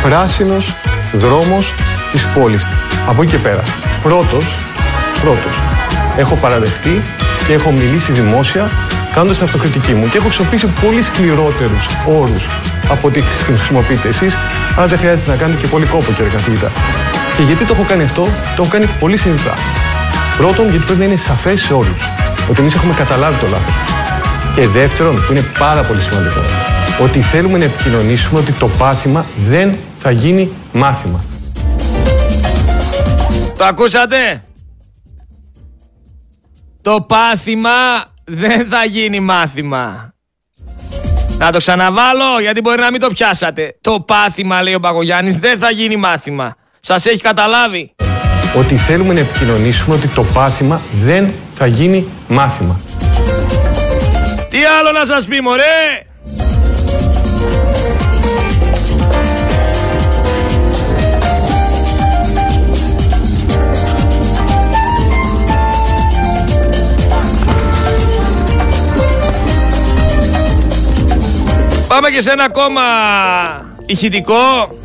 πράσινος δρόμος της πόλης. Από εκεί και πέρα. Πρώτος, πρώτος, έχω παραδεχτεί και έχω μιλήσει δημόσια κάνοντας την αυτοκριτική μου και έχω χρησιμοποιήσει πολύ σκληρότερους όρους από ό,τι χρησιμοποιείτε εσείς, αλλά δεν χρειάζεται να κάνετε και πολύ κόπο κύριε καθηγητά. Και γιατί το έχω κάνει αυτό, το έχω κάνει πολύ συνειδητά. Πρώτον, γιατί πρέπει να είναι σαφές σε όλους ότι εμείς έχουμε καταλάβει το λάθος. Και δεύτερον, που είναι πάρα πολύ σημαντικό, ότι θέλουμε να επικοινωνήσουμε ότι το πάθημα δεν θα γίνει μάθημα. Το ακούσατε; Το πάθημα δεν θα γίνει μάθημα. Να το ξαναβάλω γιατί μπορεί να μην το πιάσατε. Το πάθημα λέει ο Παγωγιάννης δεν θα γίνει μάθημα. Σας έχει καταλάβει. Ότι θέλουμε να επικοινωνήσουμε ότι το πάθημα δεν θα γίνει μάθημα. Τι άλλο να σας πει μωρέ! Πάμε και σε ένα ακόμα ηχητικό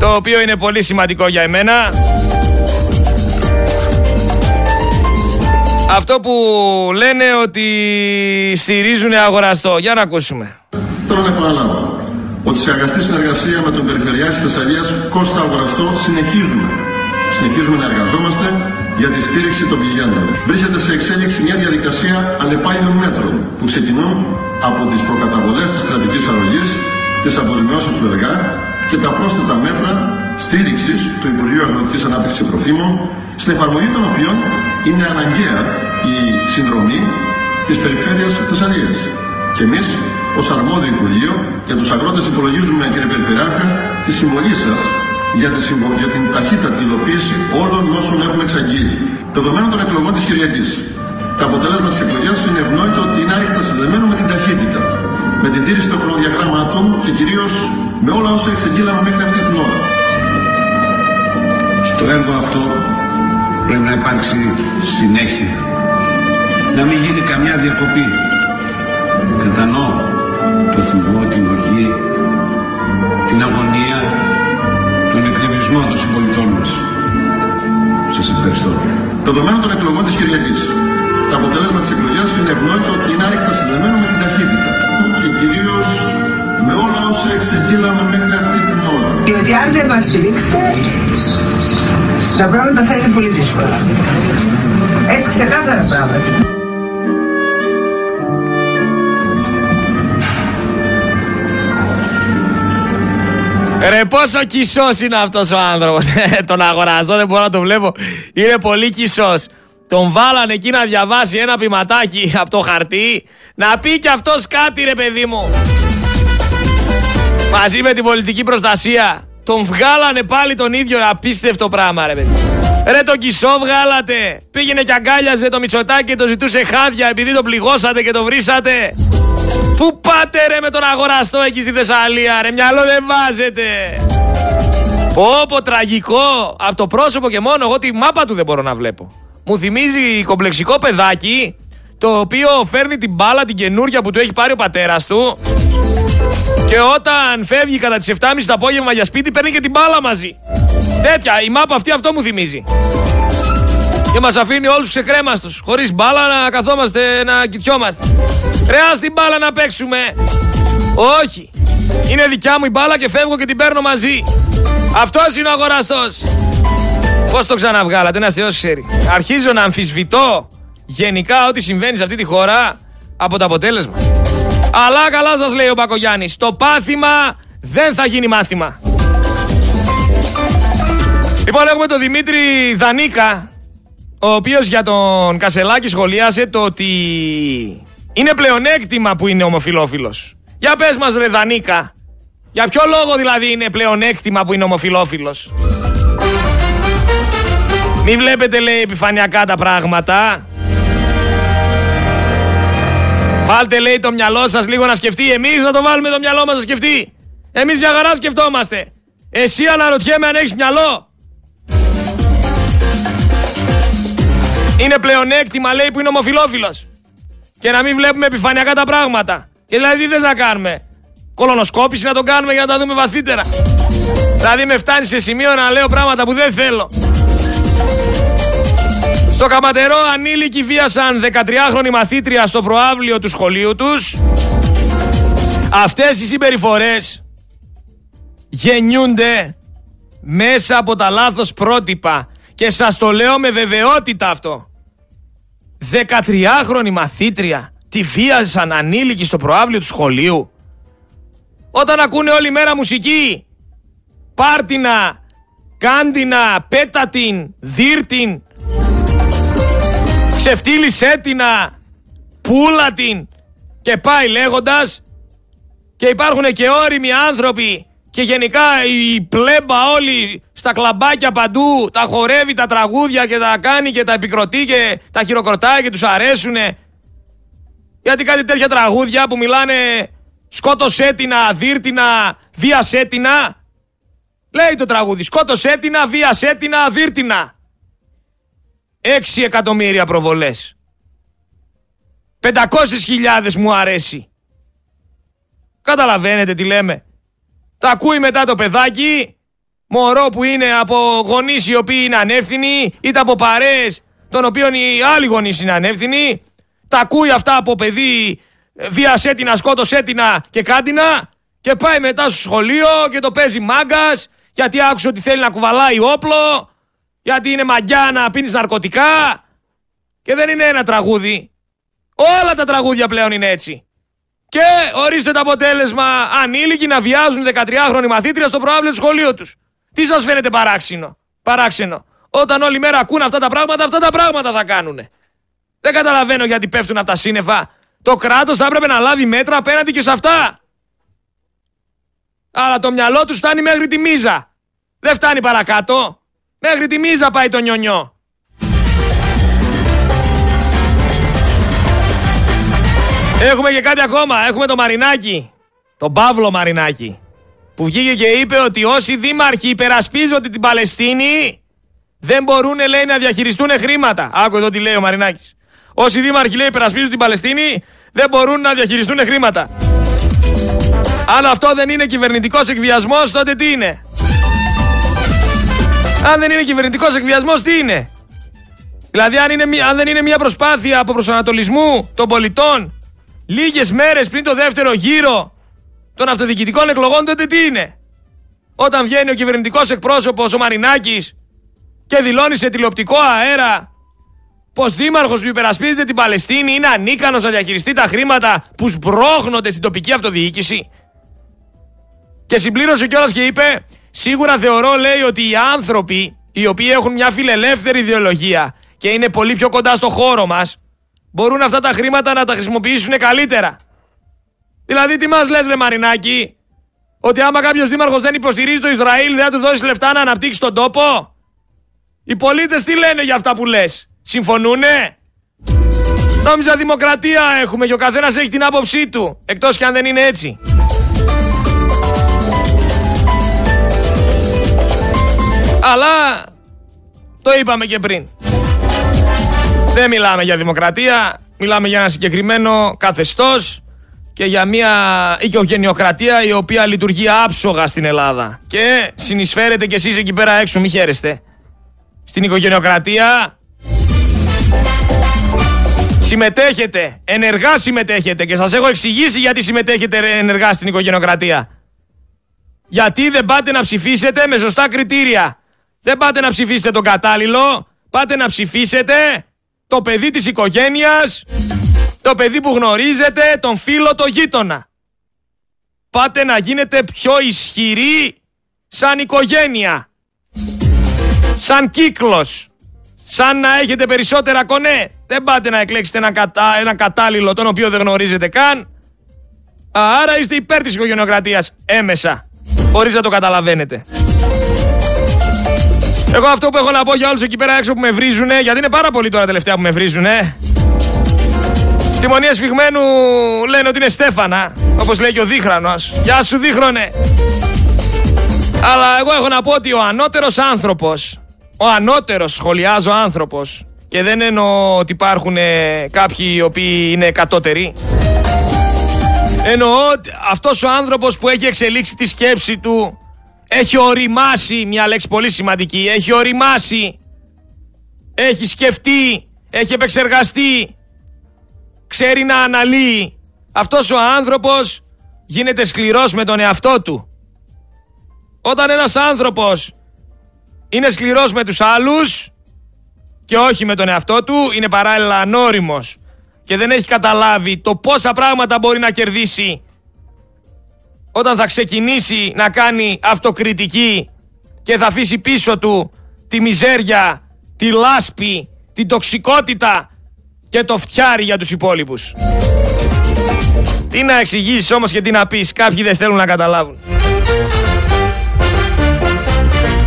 το οποίο είναι πολύ σημαντικό για εμένα. Αυτό που λένε ότι στηρίζουν αγοραστό. Για να ακούσουμε. Θέλω να επαναλάβω ότι σε αγαστή συνεργασία με τον Περιφερειάρχη της Θεσσαλίας Κώστα Αγοραστό συνεχίζουμε. Συνεχίζουμε να εργαζόμαστε για τη στήριξη των πηγέντων. Βρίσκεται σε εξέλιξη μια διαδικασία αλλεπάλληλων μέτρων που ξεκινούν από τις προκαταβολές της κρατικής αρρωγής, της αποζημιώσεως του ΕργΑ και τα πρόσθετα μέτρα στήριξης του Υπουργείου Αγροτικής Ανάπτυξης και Τροφίμων, στην εφαρμογή των οποίων είναι αναγκαία η συνδρομή της Περιφέρειας Θεσσαλίας. Και εμείς, ως αρμόδιο Υπουργείο, για τους αγρότες υπολογίζουμε, κύριε Περιφερειάρχα, τη συμβολή σας για, τη συμβο... για την ταχύτατη υλοποίηση όλων όσων έχουμε εξαγγείλει. Δεδομένου των εκλογών της Κυριακής, το αποτέλεσμα της εκλογής είναι ευνόητο ότι είναι άρρηκτα συνδεμένο με την ταχύτητα, με την τήρηση των χρονοδιαγράμματων και κυρίως με όλα όσα εξεγγείλαμε μέχρι αυτή την ώρα. Στο έργο αυτό πρέπει να υπάρξει συνέχεια. Να μην γίνει καμιά διακοπή. Κατανοώ το θυμό, την οργή, την αγωνία, τον εκνευρισμό των συμπολιτών μας. Σας ευχαριστώ. Δεδομένου των εκλογών της Κυριακής, το αποτέλεσμα της εκλογής είναι ευνόητο ότι είναι άρρηκτα συνδεμένο με την ταχύτητα και κυρίως με όλα όσα εξεγγείλαμε μέχρι αυτή την ώρα. Διότι αν δεν μας στηρίξετε, τα πράγματα θα είναι πολύ δύσκολα. Έτσι ξεκάθαρα πράγματα. Ρε πόσο κισός είναι αυτός ο άνθρωπος. Τον αγοραστό δεν μπορώ να το βλέπω. Είναι πολύ κισός. Τον βάλανε εκεί να διαβάσει ένα πηματάκι από το χαρτί. Να πει κι αυτός κάτι ρε παιδί μου. Μαζί με την πολιτική προστασία Τον βγάλανε πάλι τον ίδιο απίστευτο πράγμα ρε παιδί Ρε τον κισό βγάλατε. Πήγαινε και αγκάλιαζε το Μητσοτάκι και το ζητούσε χάδια Επειδή το πληγώσατε και το βρίσατε. Πού πάτε ρε με τον αγοραστό εκεί στη Θεσσαλία ρε μυαλό δεν βάζετε. Πω τραγικό. Από το πρόσωπο και μόνο εγώ τη μάπα του δεν μπορώ να βλέπω. Μου θυμίζει κομπλεξικό παιδάκι Το οποίο φέρνει την μπάλα την καινούρια που του έχει πάρει ο πατέρας του Και όταν φεύγει κατά τις 7.30 το απόγευμα για σπίτι παίρνει και την μπάλα μαζί. Τέτοια η μάπα αυτή αυτό μου θυμίζει. Και μας αφήνει όλους σε κρέμαστος Χωρίς μπάλα να καθόμαστε να κοιτιόμαστε. Ρε ας την μπάλα να παίξουμε. Όχι. Είναι δικιά μου η μπάλα και φεύγω και την παίρνω μαζί. Αυτός είναι ο αγοραστός. Πώς το ξαναβγάλατε ένας θεός ξέρει. Αρχίζω να αμφισβητώ Γενικά ό,τι συμβαίνει σε αυτή τη χώρα Από το αποτέλεσμα Αλλά καλά σας λέει ο Μπακογιάννης Το πάθημα δεν θα γίνει μάθημα Λοιπόν έχουμε τον Δημήτρη Δανίκα ο οποίος για τον Κασελάκη σχολίασε το ότι είναι πλεονέκτημα που είναι ομοφιλόφιλος. Για πες μας ρε Δανίκα, για ποιο λόγο δηλαδή είναι πλεονέκτημα που είναι ομοφιλόφιλος; Μη βλέπετε λέει επιφανειακά τα πράγματα. Βάλτε λέει το μυαλό σας λίγο να σκεφτεί. Εμείς να το βάλουμε το μυαλό μας να σκεφτεί. Εμείς μια χαρά σκεφτόμαστε. Εσύ αναρωτιέμαι αν έχεις μυαλό. Είναι πλεονέκτημα λέει που είναι ομοφιλόφιλος. Και να μην βλέπουμε επιφανειακά τα πράγματα. Και δηλαδή τι θες να κάνουμε; Κολονοσκόπηση να το κάνουμε για να τα δούμε βαθύτερα. Δηλαδή με φτάνει σε σημείο να λέω πράγματα που δεν θέλω. Στο Καματερό ανήλικοι βίασαν 13χρονη μαθήτρια στο προάβλιο του σχολείου τους. Αυτές οι συμπεριφορές γεννιούνται μέσα από τα λάθος πρότυπα και σας το λέω με βεβαιότητα αυτό. 13χρονη μαθήτρια τη βίασαν ανήλικοι στο προάβλιο του σχολείου. Όταν ακούνε όλη μέρα μουσική, πάρτινα, κάντινα, πέτατιν, δίρτιν, ξεφτύλισέ την, πούλα την και πάει λέγοντας και υπάρχουν και όριμοι άνθρωποι και γενικά η πλέμπα όλοι στα κλαμπάκια παντού τα χορεύει τα τραγούδια και τα κάνει και τα επικροτεί και τα χειροκροτάει και τους αρέσουνε γιατί κάτι τέτοια τραγούδια που μιλάνε σκότωσέ την, δίρτινα, βίασέ την λέει το τραγούδι σκότωσέ την, βίασέ την, δίρτινα 6 εκατομμύρια προβολές. 500.000 μου αρέσει. Καταλαβαίνετε τι λέμε. Τα ακούει μετά το παιδάκι, μωρό που είναι από γονείς οι οποίοι είναι ανεύθυνοι, είτε από παρέες των οποίων οι άλλοι γονείς είναι ανεύθυνοι. Τα ακούει αυτά από παιδί βίασέ την, σκότωσέ την και κάντινα και πάει μετά στο σχολείο και το παίζει μάγκας γιατί άκουσε ότι θέλει να κουβαλάει όπλο γιατί είναι μαγιά να πίνεις ναρκωτικά και δεν είναι ένα τραγούδι. Όλα τα τραγούδια πλέον είναι έτσι. Και ορίστε το αποτέλεσμα ανήλικοι να βιάζουν 13χρονοι μαθήτρια στο προάβλιο του σχολείου τους. Τι σας φαίνεται παράξενο. Παράξενο. Όταν όλη μέρα ακούν αυτά τα πράγματα, αυτά τα πράγματα θα κάνουν. Δεν καταλαβαίνω γιατί πέφτουν από τα σύννεφα. Το κράτος θα έπρεπε να λάβει μέτρα απέναντι και σε αυτά. Αλλά το μυαλό τους φτάνει μέχρι τη μίζα. Δεν φτάνει παρακάτω. Μέχρι τη μίζα πάει το νιονιό. Έχουμε και κάτι ακόμα. Έχουμε το Μαρινάκι. Τον Παύλο Μαρινάκι. Που βγήκε και είπε ότι όσοι δήμαρχοι υπερασπίζονται την Παλαιστίνη δεν μπορούν λέει να διαχειριστούν χρήματα. Άκου εδώ τι λέει ο Μαρινάκης. Όσοι δήμαρχοι λέει υπερασπίζονται την Παλαιστίνη δεν μπορούν να διαχειριστούν χρήματα. Αν αυτό δεν είναι κυβερνητικός εκβιασμός τότε τι είναι; Αν δεν είναι κυβερνητικός εκβιασμός, τι είναι; Δηλαδή, αν, είναι, αν δεν είναι μια προσπάθεια από προσανατολισμού των πολιτών λίγες μέρες πριν το δεύτερο γύρο των αυτοδιοικητικών εκλογών, τότε τι είναι; Όταν βγαίνει ο κυβερνητικός εκπρόσωπος, ο Μαρινάκης, και δηλώνει σε τηλεοπτικό αέρα πως δήμαρχος που υπερασπίζεται την Παλαιστίνη είναι ανίκανος να διαχειριστεί τα χρήματα που σμπρώχνονται στην τοπική αυτοδιοίκηση. Και συμπλήρωσε κιόλας και είπε Σίγουρα θεωρώ, λέει, ότι οι άνθρωποι οι οποίοι έχουν μια φιλελεύθερη ιδεολογία και είναι πολύ πιο κοντά στο χώρο μας, μπορούν αυτά τα χρήματα να τα χρησιμοποιήσουν καλύτερα. Δηλαδή, τι μας λες, ρε Μαρινάκη, ότι άμα κάποιος δήμαρχος δεν υποστηρίζει το Ισραήλ, δεν θα του δώσεις λεφτά να αναπτύξει τον τόπο; Οι πολίτες τι λένε για αυτά που λες, Συμφωνούνε; Νόμιζα δημοκρατία έχουμε και ο καθένας έχει την άποψή του. Εκτός κι αν δεν είναι έτσι. Αλλά το είπαμε και πριν. Δεν μιλάμε για δημοκρατία, μιλάμε για ένα συγκεκριμένο καθεστώς και για μια οικογενειοκρατία η οποία λειτουργεί άψογα στην Ελλάδα. Και συνεισφέρετε κι εσείς εκεί πέρα έξω, μη χαίρεστε. Στην οικογενειοκρατία συμμετέχετε, ενεργά συμμετέχετε και σας έχω εξηγήσει γιατί συμμετέχετε ενεργά στην οικογενειοκρατία. Γιατί δεν πάτε να ψηφίσετε με σωστά κριτήρια. Δεν πάτε να ψηφίσετε τον κατάλληλο, πάτε να ψηφίσετε το παιδί της οικογένειας, το παιδί που γνωρίζετε, τον φίλο, το γείτονα. Πάτε να γίνετε πιο ισχυροί σαν οικογένεια, σαν κύκλος, σαν να έχετε περισσότερα κονέ. Δεν πάτε να εκλέξετε ένα, κατα... ένα κατάλληλο τον οποίο δεν γνωρίζετε καν. Άρα είστε υπέρ της οικογενειοκρατίας έμεσα, χωρίς να το καταλαβαίνετε. Εγώ αυτό που έχω να πω για όλους εκεί πέρα έξω που με βρίζουνε, γιατί είναι πάρα πολύ τώρα τελευταία που με βρίζουνε. Στη μονία σφιγμένου λένε ότι είναι Στέφανα, όπως λέει και ο Δίχρανος. Γεια σου Δίχρονε. Αλλά εγώ έχω να πω ότι ο ανώτερος άνθρωπος, ο ανώτερος σχολιάζω άνθρωπος, και δεν εννοώ ότι υπάρχουν κάποιοι οι οποίοι είναι κατώτεροι. Εννοώ ότι αυτός ο άνθρωπος που έχει εξελίξει τη σκέψη του έχει οριμάσει, μια λέξη πολύ σημαντική, έχει οριμάσει, έχει σκεφτεί, έχει επεξεργαστεί, ξέρει να αναλύει. Αυτός ο άνθρωπος γίνεται σκληρός με τον εαυτό του. Όταν ένας άνθρωπος είναι σκληρός με τους άλλους και όχι με τον εαυτό του, είναι παράλληλα ανώριμος και δεν έχει καταλάβει το πόσα πράγματα μπορεί να κερδίσει όταν θα ξεκινήσει να κάνει αυτοκριτική και θα αφήσει πίσω του τη μιζέρια, τη λάσπη, την τοξικότητα και το φτιάρι για τους υπόλοιπους. Τι να εξηγήσεις όμως και τι να πεις, κάποιοι δεν θέλουν να καταλάβουν.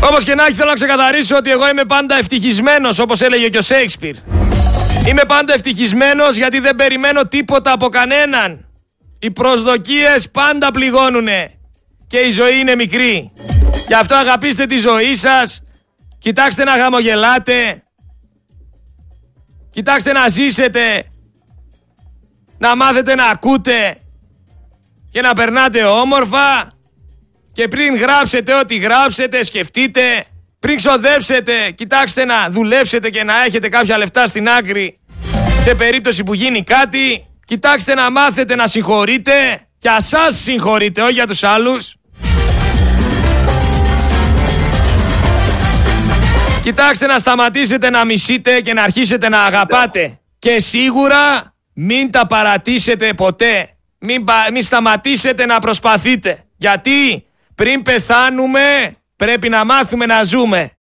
Όπως και να έχει θέλω να ξεκαθαρίσω ότι εγώ είμαι πάντα ευτυχισμένος όπως έλεγε και ο Σέιξπιρ. Είμαι πάντα ευτυχισμένος γιατί δεν περιμένω τίποτα από κανέναν. Οι προσδοκίες πάντα πληγώνουνε και η ζωή είναι μικρή. Γι' αυτό αγαπήστε τη ζωή σας, κοιτάξτε να χαμογελάτε, κοιτάξτε να ζήσετε, να μάθετε να ακούτε και να περνάτε όμορφα και πριν γράψετε ό,τι γράψετε, σκεφτείτε, πριν ξοδέψετε, κοιτάξτε να δουλέψετε και να έχετε κάποια λεφτά στην άκρη σε περίπτωση που γίνει κάτι, κοιτάξτε να μάθετε να συγχωρείτε και ασάς συγχωρείτε, όχι για τους άλλους. Κοιτάξτε να σταματήσετε να μισείτε και να αρχίσετε να αγαπάτε. Και σίγουρα μην τα παρατήσετε ποτέ. Μην, μην σταματήσετε να προσπαθείτε. Γιατί πριν πεθάνουμε πρέπει να μάθουμε να ζούμε.